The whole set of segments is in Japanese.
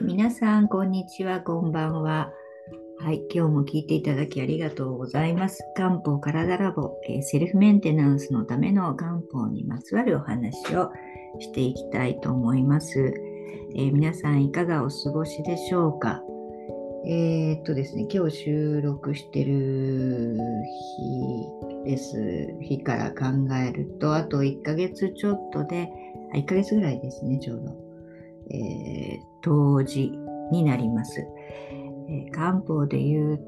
皆さん、こんにちは、こんばんは。はい、今日も聞いていただきありがとうございます。漢方体ラボ、えー、セルフメンテナンスのための漢方にまつわるお話をしていきたいと思います。えー、皆さん、いかがお過ごしでしょうか？えー、っとですね、今日収録してる日です。日から考えると、あと1ヶ月ちょっとで、1ヶ月ぐらいですね、ちょうど。えー、冬至になります。えー、漢方で言う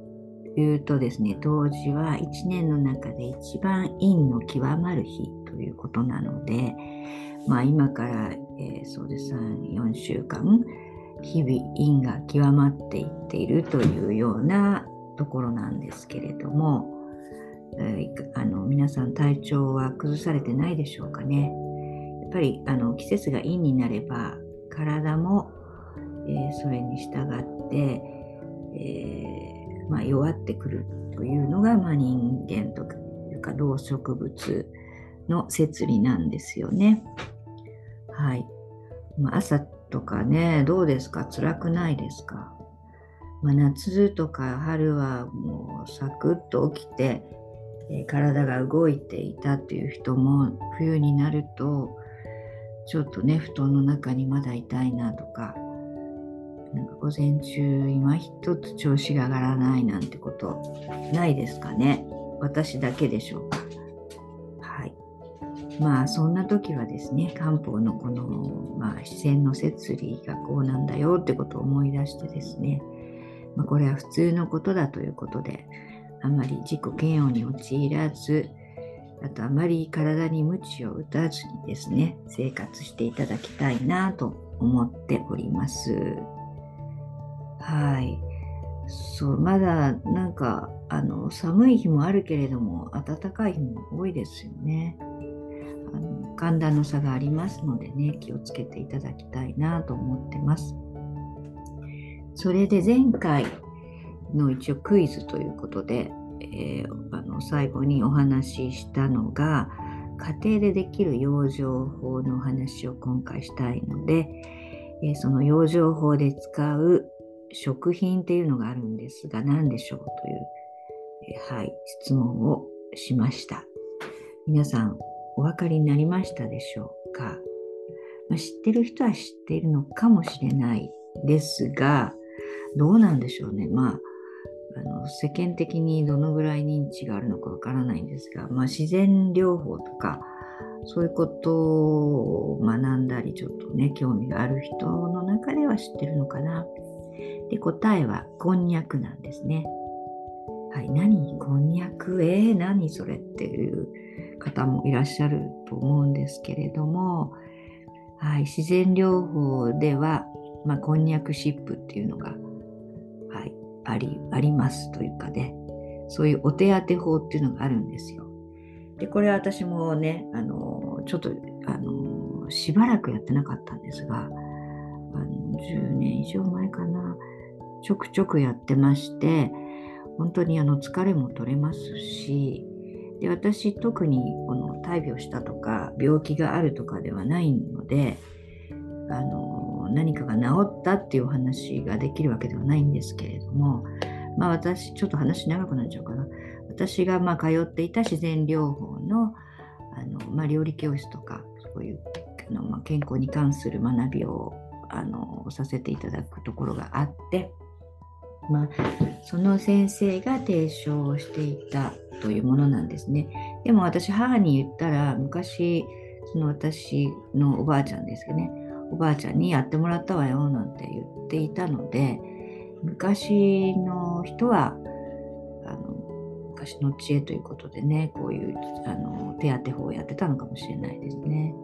言うとですね、冬至は1年の中で一番陰の極まる日ということなので、まあ今から、えー、そうです3、4週間、日々陰が極まっていっているというようなところなんですけれども、えー、あの皆さん体調は崩されてないでしょうかね。やっぱりあの季節が陰になれば体も、えー、それに従って、えー、まあ、弱ってくるというのが、まあ、人間というか動植物の摂理なんですよね。はい。まあ、朝とかね、どうですか？辛くないですか、まあ、夏とか春はもうサクッと起きて、えー、体が動いていたっていう人も冬になるとちょっとね、布団の中にまだいたいなとか、なんか午前中今一つ調子が上がらないなんてことないですかね。私だけでしょうか。はい。まあそんな時はですね、漢方のこの、まあ、視線の摂理がこうなんだよってことを思い出してですね、まあ、これは普通のことだということで、あんまり自己嫌悪に陥らず、あとあまり体に鞭を打たずにですね、生活していただきたいなと思っております。はい。そう、まだなんか、あの、寒い日もあるけれども、暖かい日も多いですよね。あの寒暖の差がありますのでね、気をつけていただきたいなと思ってます。それで前回の一応クイズということで、えー、あの最後にお話ししたのが家庭でできる養生法のお話を今回したいので、えー、その養生法で使う食品っていうのがあるんですが何でしょうという、えー、はい、質問をしました。皆さんお分かりになりましたでしょうか、まあ、知ってる人は知っているのかもしれないですがどうなんでしょうね。まああの世間的にどのぐらい認知があるのかわからないんですが、まあ、自然療法とかそういうことを学んだりちょっとね興味がある人の中では知ってるのかな。で答えはこんにゃくなんですね。はい、何こんにゃく？えー、何それっていう方もいらっしゃると思うんですけれども、はい、自然療法では、まあ、こんにゃくシップっていうのがありありますというかね、そういうお手当法っていうのがあるんですよ。で、これは私もね、あの、ちょっと、あの、しばらくやってなかったんですが、あの10年以上前かな、ちょくちょくやってまして、本当にあの疲れも取れますし、で私特にこの大病したとか病気があるとかではないのであの何かが治ったっていうお話ができるわけではないんですけれども、まあ私、ちょっと話長くなっちゃうかな。私がまあ通っていた自然療法のあの、まあ、料理教室とか、そういうあの、まあ、健康に関する学びをあのさせていただくところがあって、まあ、その先生が提唱していたというものなんですね。でも私、母に言ったら、昔、その私のおばあちゃんですけどね、おばあちゃんにやってもらったわよなんて言っていたので昔の人はあの昔の知恵ということでねこういうあの手当法をやってたのかもしれないですね。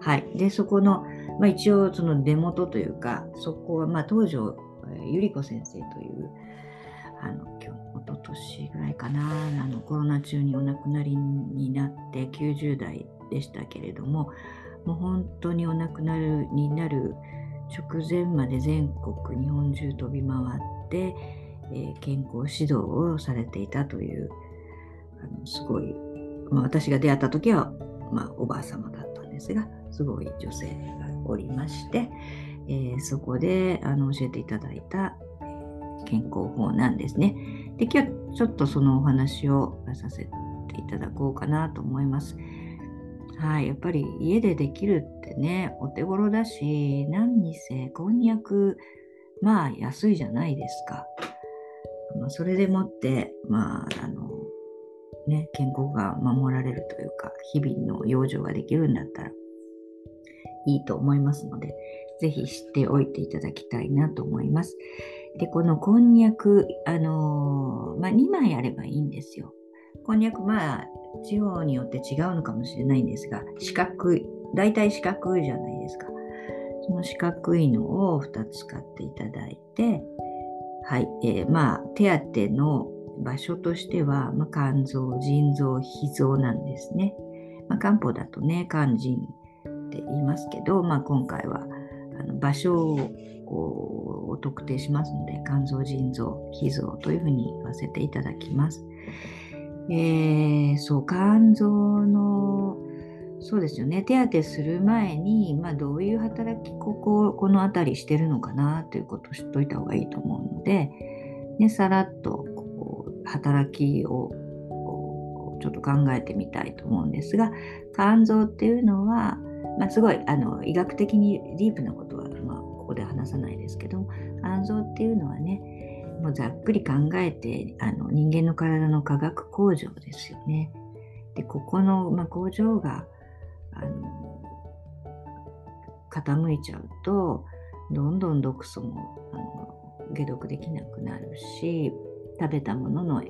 はい、でそこの、まあ、一応その出元というかそこは、まあ、東條百合子先生というあの今日おととしぐらいかなあのコロナ中にお亡くなりになって90代でしたけれどももう本当にお亡くなりになる直前まで全国日本中飛び回って、えー、健康指導をされていたというあのすごい、まあ、私が出会った時は、まあ、おばあ様だったんですがすごい女性がおりまして、えー、そこであの教えていただいた健康法なんですね。で今日はちょっとそのお話をさせていただこうかなと思います。はい、やっぱり家でできるってね、お手頃だし、何にせ、こんにゃく、まあ安いじゃないですか。まあ、それでもって、まあ、あの、ね、健康が守られるというか、日々の養生ができるんだったらいいと思いますので、ぜひ知っておいていただきたいなと思います。で、このこんにゃく、あのー、まあ、2枚あればいいんですよ。こんにゃく、まあ、地方によって違うのかもしれないんですが、四角い、大体四角いじゃないですか。その四角いのを2つ買っていただいて、はい、えー、まあ、手当の場所としては、まあ、肝臓、腎臓、脾臓なんですね。まあ、漢方だとね、肝腎って言いますけど、まあ、今回はあの場所を特定しますので、肝臓、腎臓、脾臓というふうに言わせていただきます。えー、そう、肝臓の、そうですよね、手当てする前に、まあ、どういう働き、ここ、この辺りしてるのかなということを知っといた方がいいと思うので、ね、さらっとこう働きをちょっと考えてみたいと思うんですが、肝臓っていうのは、まあ、すごいあの医学的にディープなことは、まあ、ここで話さないですけど肝臓っていうのはねもうざっくり考えてあの人間の体の化学工場ですよね。でここの、まあ、工場があの傾いちゃうとどんどん毒素もあの解毒できなくなるし食べたものの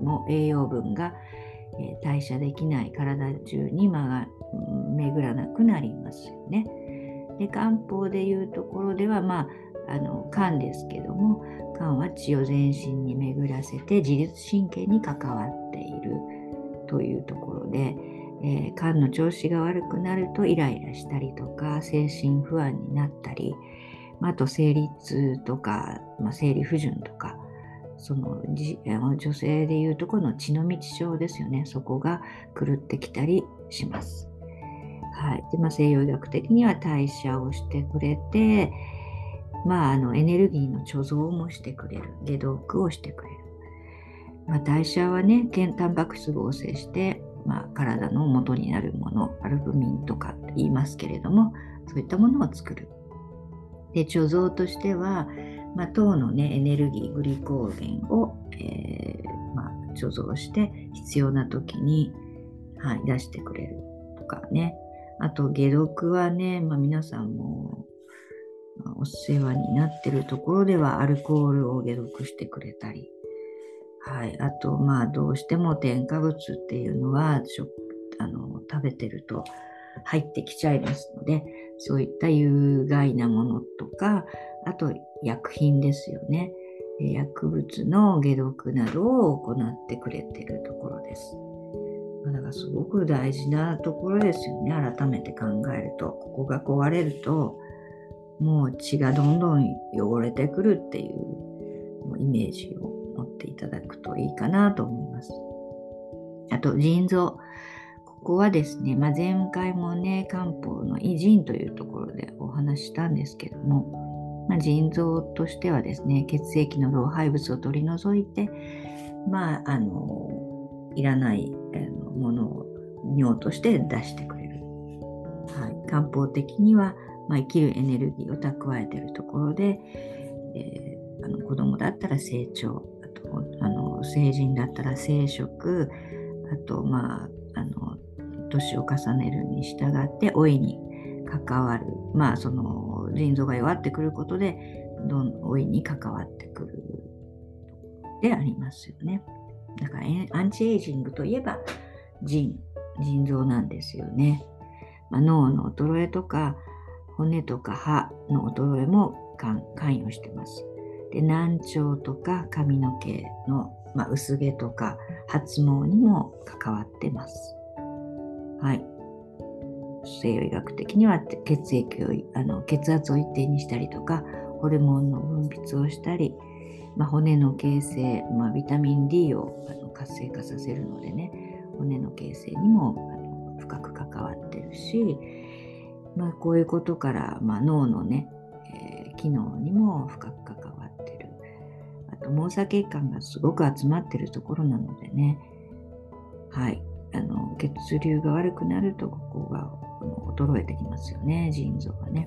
も栄養分が、えー、代謝できない体中に間が巡らなくなりますよね。で漢方でいうところではまああの肝ですけども肝は血を全身に巡らせて自律神経に関わっているというところで、えー、肝の調子が悪くなるとイライラしたりとか精神不安になったりあと生理痛とか、まあ、生理不順とかその女性でいうとこの血の道症ですよねそこが狂ってきたりします。はいでまあ、西洋医学的には代謝をしてくれて、まあ、あのエネルギーの貯蔵もしてくれる。解毒をしてくれる、まあ、代謝はねタンパク質合成して、まあ、体の元になるものアルブミンとか言いますけれどもそういったものを作る。で貯蔵としては、まあ、糖の、ね、エネルギーグリコーゲンを、えーまあ、貯蔵して必要な時に、はい、出してくれるとかね。あと解毒はね、まあ、皆さんもお世話になってるところではアルコールを解毒してくれたり、はい、あとまあどうしても添加物っていうのはあの食べてると入ってきちゃいますのでそういった有害なものとかあと薬品ですよね。薬物の解毒などを行ってくれてるところです。だからすごく大事なところですよね。改めて考えると。ここが壊れるともう血がどんどん汚れてくるっていうイメージを持っていただくといいかなと思います。あと腎臓。ここはですね、まあ、前回もね、漢方の偉人というところでお話したんですけども、まあ、腎臓としてはですね、血液の老廃物を取り除いて、まあ、あの、いらないものを尿として出してくれる。はい、漢方的には、まあ、生きるエネルギーを蓄えてるところで、えー、あの子供だったら成長、あとあの成人だったら生殖、あと、まあ、あの年を重ねるに従って老いに関わる、まあ、その腎臓が弱ってくることで、どん老いに関わってくるでありますよね。だからアンチエイジングといえば腎、腎臓なんですよね。まあ、脳の衰えとか骨とか歯の衰えも関与してます。で難聴とか髪の毛の、まあ、薄毛とか発毛にも関わってます。はい。西洋医学的には血液をあの血圧を一定にしたりとかホルモンの分泌をしたり、まあ、骨の形成、まあ、ビタミン D をあの活性化させるのでね骨の形成にもあの深く関わってるし、まあ、こういうことから、まあ、脳のね、えー、機能にも深く関わってる。あと毛細血管がすごく集まってるところなのでね、はい、あの血流が悪くなるとここが衰えてきますよね、腎臓がね。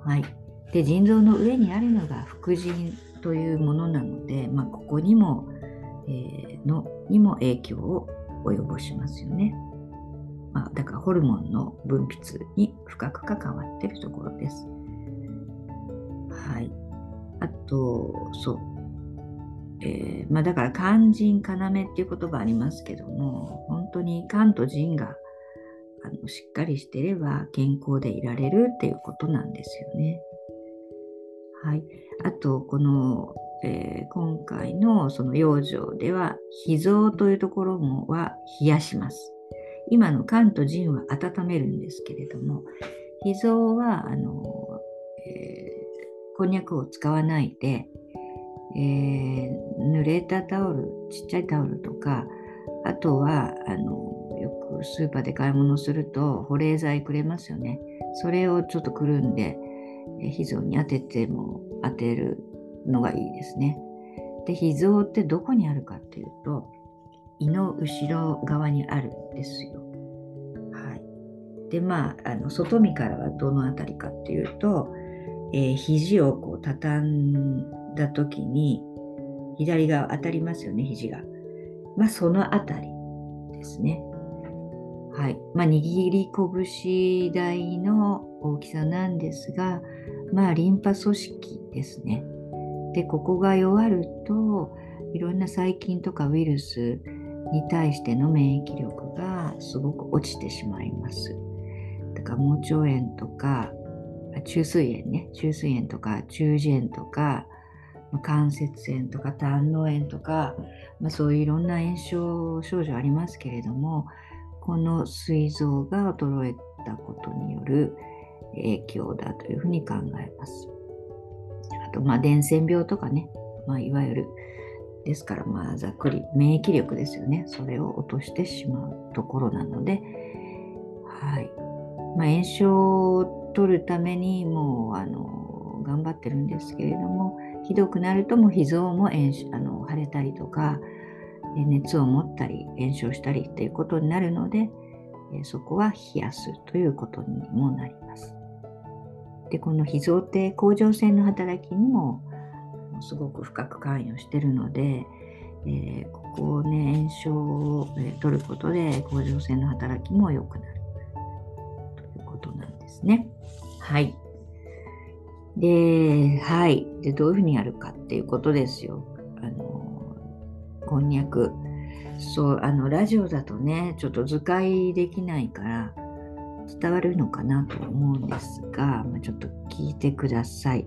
はい。で、腎臓の上にあるのが副腎というものなので、まあ、ここにも、えー、のにも影響を及ぼしますよね。まあ、だからホルモンの分泌に深く関わっているところです。はい。あと、そう。えー、まあ、だから肝腎要っていう言葉ありますけども、本当に肝と腎があのしっかりしていれば健康でいられるっていうことなんですよね。はい。あと、この、えー、今回のその養生では、脾臓というところもは冷やします。今の肝と腎は温めるんですけれども、脾臓は、あの、えー、こんにゃくを使わないで、えー、濡れたタオル、ちっちゃいタオルとか、あとは、あの、よくスーパーで買い物すると保冷剤くれますよね。それをちょっとくるんで、脾臓に当てても当てるのがいいですね。で、脾臓ってどこにあるかっていうと、胃の後ろ側にあるんですよ。はい。で、まあ、あの外見からはどの辺りかっていうと、えー、肘をこう畳んだ時に、左側当たりますよね、肘が。まあ、その辺りですね。はい。まあ、握り拳台の大きさなんですが、まあ、リンパ組織ですね。で、ここが弱ると、いろんな細菌とかウイルスに対しての免疫力がすごく落ちてしまいます。だから盲腸炎とか、中水炎ね、中水炎とか中耳炎とか、関節炎とか胆の炎とか、まあ、そういういろんな炎症症状ありますけれどもこの膵臓が衰えたことによる影響だというふうに考えます。あと、まあ、伝染病とかね、まあ、いわゆるですから、まあ、ざっくり免疫力ですよね。それを落としてしまうところなので、はい。まあ、炎症を取るためにもう、あの、頑張ってるんですけれども、ひどくなるともう脾臓も炎あの腫れたりとか、熱を持ったり炎症したりっていうことになるので、そこは冷やすということにもなります。で、この脾臓って甲状腺の働きにもすごく深く関与してるので、えー、ここをね、炎症を、えー、取ることで甲状腺の働きも良くなるということなんですね。はい。で、はい。で、どういうふうにやるかっていうことですよ。あの、こんにゃく。そう、あの、ラジオだとね、ちょっと図解できないから、伝わるのかなと思うんですが、まあ、ちょっと聞いてください。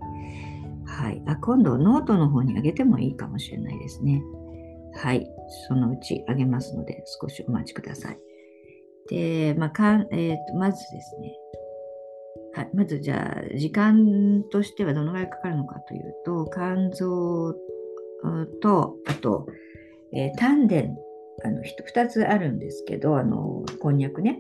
はい。あ、今度ノートの方にあげてもいいかもしれないですね。はい。そのうちあげますので、少しお待ちください。で、まあ、かんえーとまずですね、はい、まずじゃあ、時間としてはどのぐらいかかるのかというと、肝臓と、あと、えー、丹田、あの2つあるんですけど、あのこんにゃくね。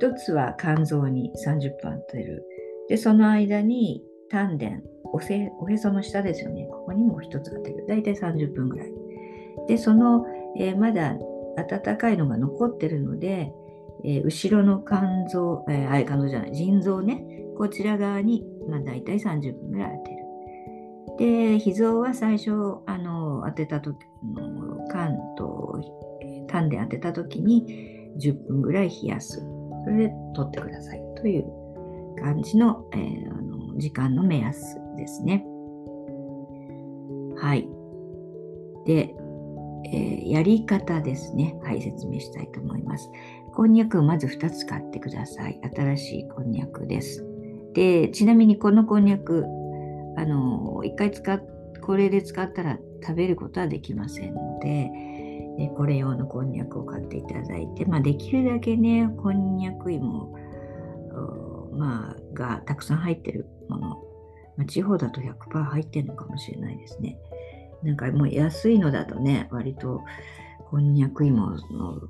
1つは肝臓に30分当てる。で、その間に丹田、おせおへその下ですよね。ここにも1つ当てる。だいたい30分ぐらい。で、その、えー、まだ温かいのが残ってるので、えー、後ろの肝臓、えー、あれ肝臓じゃない、腎臓ね。こちら側に、まあ、大体30分ぐらい当てる。で、脾臓は最初、あの、当てた時の、肝と丹田当てた時に10分ぐらい冷やす。それで取ってくださいという感じの,、えー、あの時間の目安ですね。はい。で、えー、やり方ですね。はい、説明したいと思います。こんにゃくをまず2つ買ってください。新しいこんにゃくです。で、ちなみにこのこんにゃく、あの、一回使っ、これで使ったら食べることはできませんので、えこれ用のこんにゃくを買っていただいて、まあ、できるだけね、こんにゃく芋、まあ、がたくさん入ってるもの、地方だと100%入ってるのかもしれないですね。なんかもう安いのだとね、割とこんにゃく芋の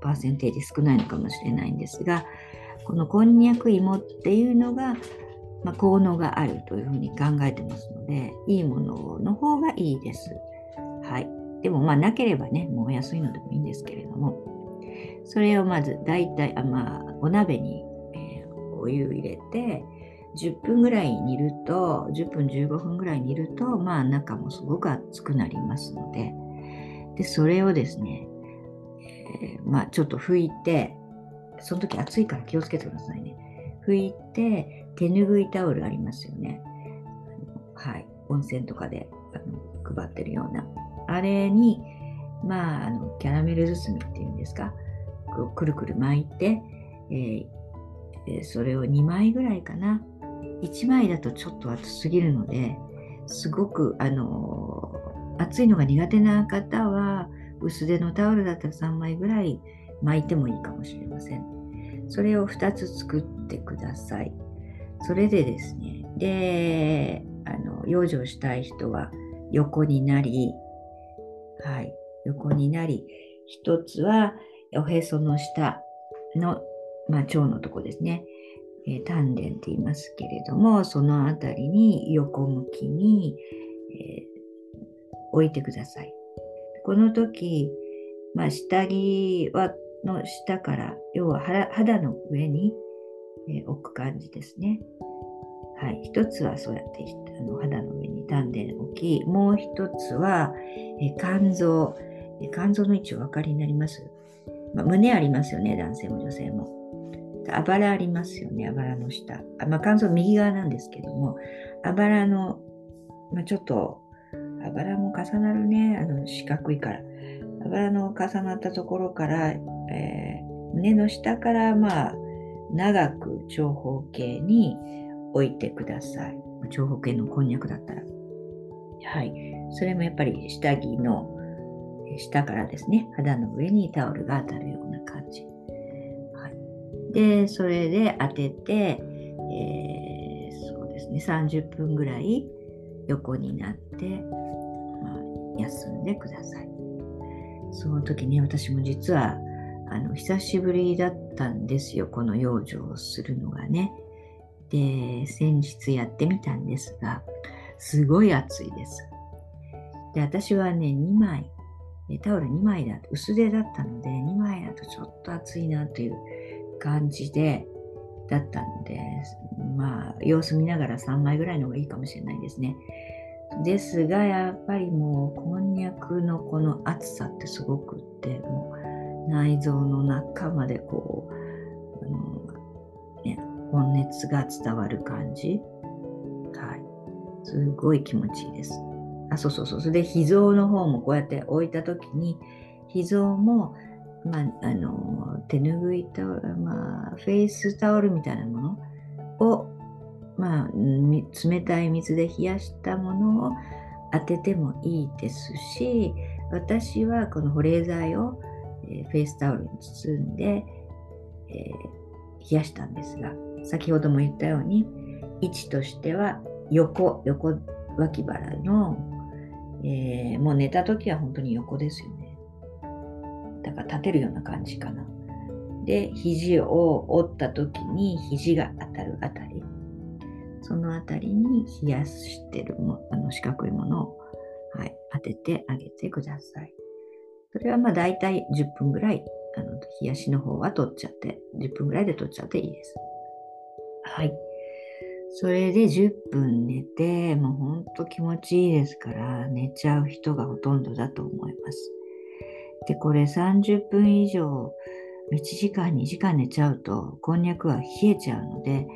パーセンテージ少ないのかもしれないんですが、このこんにゃく芋っていうのがまあ、効能があるというふうに考えてますので、いいものの方がいいです。はい。でも、まあ、なければね、もう安いのでもいいんですけれども、それをまず、大体、あまあ、お鍋に、えー、お湯入れて、10分ぐらい煮ると、10分15分ぐらい煮ると、まあ、中もすごく熱くなりますので、で、それをですね、えー、まあ、ちょっと拭いて、その時暑いから気をつけてくださいね。拭いて、手ぬぐいタオルありますよね。はい。温泉とかであの配ってるような。あれに、まあ、あのキャラメル包みっていうんですか？くるくる巻いて、えー、それを2枚ぐらいかな。1枚だとちょっと熱すぎるので、すごく、あのー、熱いのが苦手な方は、薄手のタオルだったら3枚ぐらい巻いてもいいかもしれません。それを2つ作ってください。それでですね、で、あの、養生したい人は横になり、はい、横になり、一つはおへその下の、まあ、腸のとこですね。えー、丹田って言いますけれども、そのあたりに横向きに、えー、置いてください。この時、まあ、下着はの下から、要は肌の上に、えー、置く感じですね。はい。一つはそうやってあの肌の上に丹田置き、もう一つは、え、肝臓、え、肝臓の位置お分かりになります、まあ、胸ありますよね、男性も女性も。あばらありますよね、あばらの下。あまあ、肝臓右側なんですけども、あばらの、まあ、ちょっと、あばらも重なるね、あの四角いから。あばらの重なったところから、えー、胸の下からまあ長く長方形に置いてください。長方形のこんにゃくだったら。はい。それもやっぱり下着の下からですね、肌の上にタオルが当たるような感じ。で、それで当てて、えー、そうですね、30分ぐらい横になって、まあ、休んでください。その時ね、私も実は、あの、久しぶりだったんですよ、この養生をするのがね。で、先日やってみたんですが、すごい暑いです。で、私はね、2枚、タオル2枚だと、薄手だったので、2枚だとちょっと暑いなという感じで、だったので、まあ、様子見ながら3枚ぐらいの方がいいかもしれないですね。ですが、やっぱりもう、こんにゃくのこの厚さってすごくって、もう、内臓の中までこう、あのね、温熱が伝わる感じ。はい。すごい気持ちいいです。あ、そうそうそう。それで、脾臓の方もこうやって置いたときに、脾臓も、まあ、あの、手ぬぐいタオル、まあ、フェイスタオルみたいなものをまあ、冷たい水で冷やしたものを当ててもいいですし私はこの保冷剤を、え、フェイスタオルに包んで、えー、冷やしたんですが先ほども言ったように位置としては横横脇腹の、えー、もう寝た時は本当に横ですよね。だから立てるような感じかなで肘を折った時に肘が当たるあたりその辺りに冷やしてるもあの四角いものを、はい、当ててあげてください。それはまあ大体10分ぐらい、あの冷やしの方は取っちゃって、10分ぐらいで取っちゃっていいです。はい。それで10分寝て、もうほんと気持ちいいですから、寝ちゃう人がほとんどだと思います。で、これ30分以上、1時間、2時間寝ちゃうと、こんにゃくは冷えちゃうので、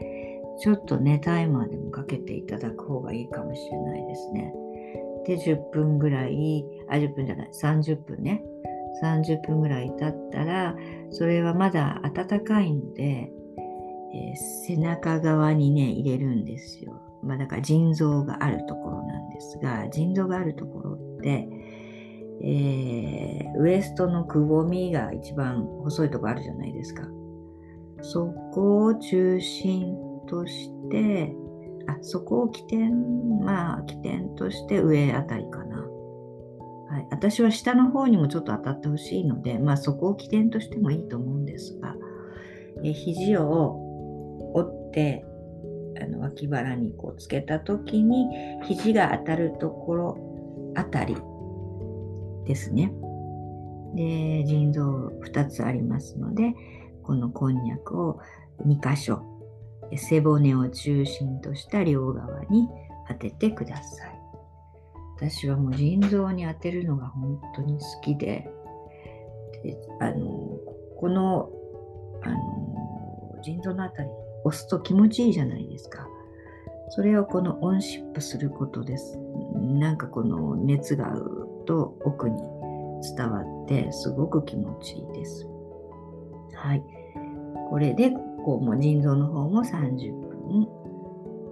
ちょっとね、タイマーでもかけていただく方がいいかもしれないですね。で、10分ぐらい、あ、10分じゃない、30分ね。30分ぐらい経ったら、それはまだ暖かいので、えー、背中側にね、入れるんですよ。まあだから腎臓があるところなんですが、腎臓があるところって、えー、ウエストのくぼみが一番細いとこあるじゃないですか。そこを中心として、あそこを起点、まあ起点として上あたりかな。はい、私は下の方にもちょっと当たってほしいので、まあそこを起点としてもいいと思うんですが、え肘を折って、あの脇腹にこうつけた時に肘が当たるところあたりですね。で腎臓2つありますのでこのこんにゃくを2箇所背骨を中心とした両側に当ててください。私はもう腎臓に当てるのが本当に好きで、であのこのあの腎臓のあたり押すと気持ちいいじゃないですか。それをこのオンシップすることです。なんかこの熱がと奥に伝わってすごく気持ちいいです。はい。これでこうも腎臓の方も30分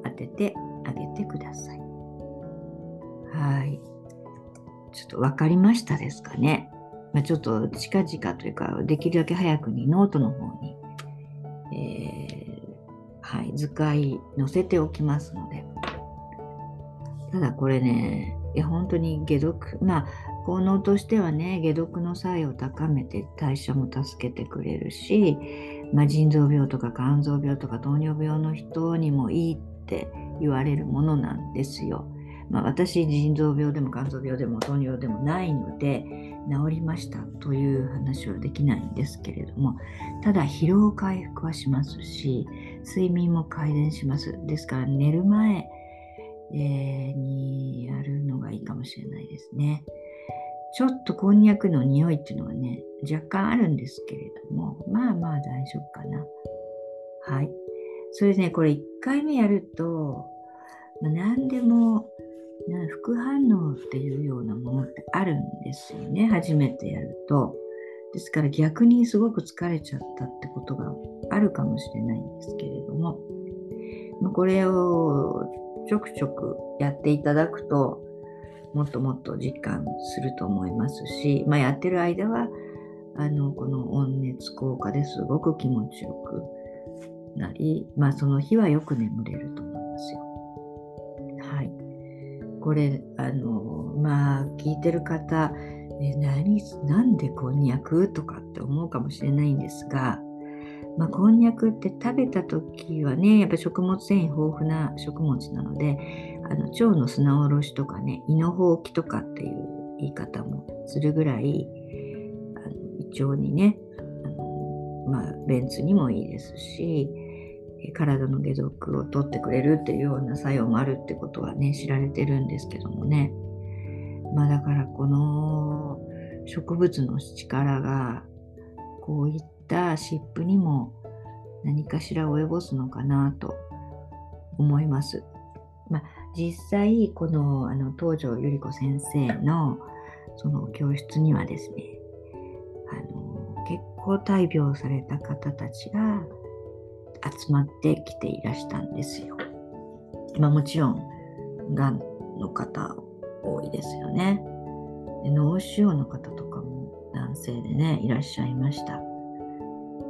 当ててあげてください。はい。ちょっと分かりましたですかね？まあ、ちょっと近々というか、できるだけ早くにノートの方に、えー、はい、図解載せておきますので。ただこれね、いや本当に解毒、まあ、効能としてはね、解毒の作用を高めて代謝も助けてくれるし、まあ、腎臓病とか肝臓病とか糖尿病の人にもいいって言われるものなんですよ。まあ、私、腎臓病でも肝臓病でも糖尿病でもないので、治りましたという話はできないんですけれども、ただ疲労回復はしますし、睡眠も改善します。ですから寝る前、えー、にやるのがいいかもしれないですね。ちょっとこんにゃくの匂いっていうのはね、若干あるんですけれども、まあまあ大丈夫かな。はい。それでね、これ1回目やると、まあ、何でも副反応っていうようなものってあるんですよね初めてやるとですから逆にすごく疲れちゃったってことがあるかもしれないんですけれども、まあ、これをちょくちょくやっていただくともっともっと実感すると思いますし、まあ、やってる間はあのこの温熱効果ですごく気持ちよくなり、まあ、その日はよく眠れると思いますよ。はいこれあのまあ聞いてる方え何なんでこんにゃく？とかって思うかもしれないんですが、まあ、こんにゃくって食べた時はねやっぱ食物繊維豊富な食物なのであの腸の砂おろしとかね胃のほうきとかっていう言い方もするぐらいあの胃腸にねあの、まあ、便通にもいいですし体の解毒を取ってくれるっていうような作用もあるってことはね知られてるんですけどもね。まあだからこの植物の力がこういった湿布にも何かしら及ぼすのかなと思います。まあ、実際このあの東條百合子先生のその教室にはですねあの結構大病された方たちが集まってきていらしたんですよ。まあ、もちろん、がんの方多いですよね。で脳腫瘍の方とかも男性でね、いらっしゃいました。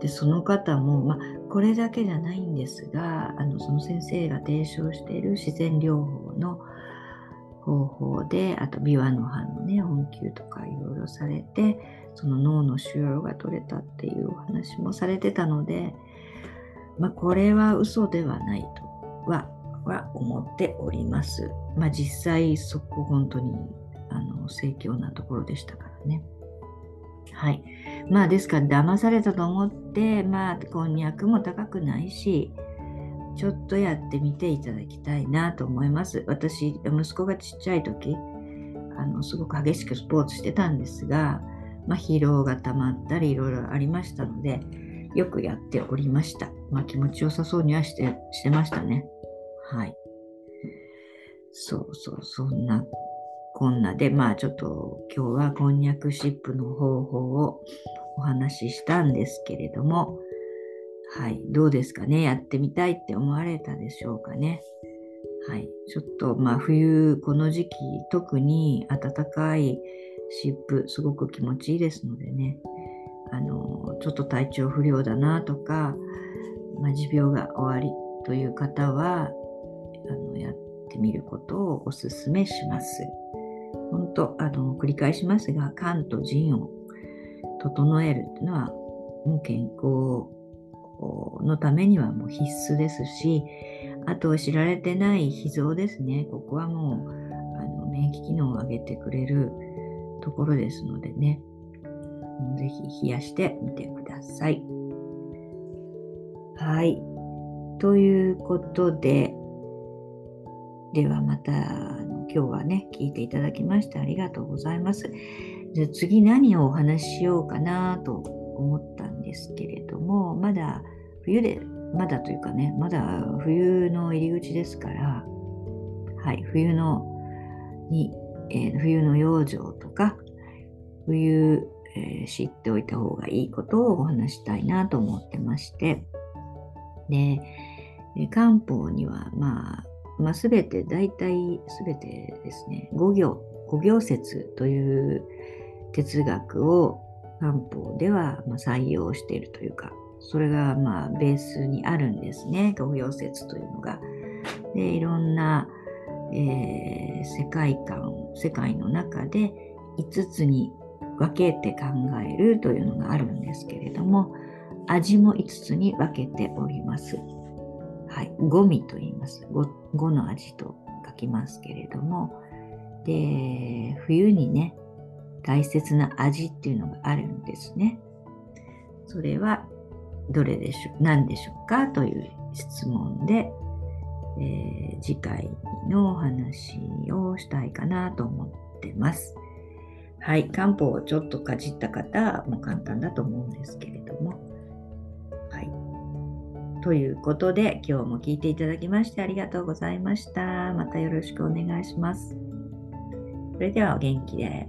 で、その方も、まあ、これだけじゃないんですが、あのその先生が提唱している自然療法の方法で、あと琵琶の葉のね、本灸とかいろいろされて、その脳の腫瘍が取れたっていうお話もされてたので、まあ、これは嘘ではないとはは思っております。まあ、実際そこ本当にあの盛況なところでしたからね。はい。まあですから騙されたと思って、まあこんにゃくも高くないし、ちょっとやってみていただきたいなと思います。私、息子がちっちゃい時、あのすごく激しくスポーツしてたんですが、まあ、疲労がたまったりいろいろありましたので、よくやっておりました。まあ、気持ちよさそうにはしてしてましたね。はい。そうそう、そんなこんなで、まあちょっと今日はこんにゃくシップの方法をお話ししたんですけれども、はい、どうですかね？やってみたいって思われたでしょうかね？はい、ちょっとまあ冬この時期特に暖かい湿布すごく気持ちいいですのでねあのちょっと体調不良だなとか、まあ、持病が終わりという方はあのやってみることをお勧めします。本当あの繰り返しますが肝と腎を整えるというのはもう健康のためにはもう必須ですしあと知られてない脾臓ですね。ここはもうあの免疫機能を上げてくれるところですのでね、ぜひ冷やしてみてください。はい。ということで、ではまた今日はね、聞いていただきましてありがとうございます。じゃ次何をお話ししようかなと思ったんですけれども、まだ冬で、まだというかね、まだ冬の入り口ですから、はい、冬のに、えー、冬の養生とか、冬、えー、知っておいた方がいいことをお話したいなと思ってまして、で、漢方には、まあ、まあ、全て、大体全てですね、五行、五行説という哲学を漢方ではま採用しているというか、それがまあベースにあるんですね、五行説というのが。で、いろんな、えー、世界観、世界の中で5つに分けて考えるというのがあるんですけれども、味も5つに分けております。はい、五味と言います。五の味と書きますけれども、で、冬にね、大切な味っていうのがあるんですね。それはどれでしょう、何でしょうか？という質問で、えー、次回のお話をしたいかなと思ってます。はい、漢方をちょっとかじった方も簡単だと思うんですけれども、ということで、今日も聞いていただきましてありがとうございました。またよろしくお願いします。それではお元気で。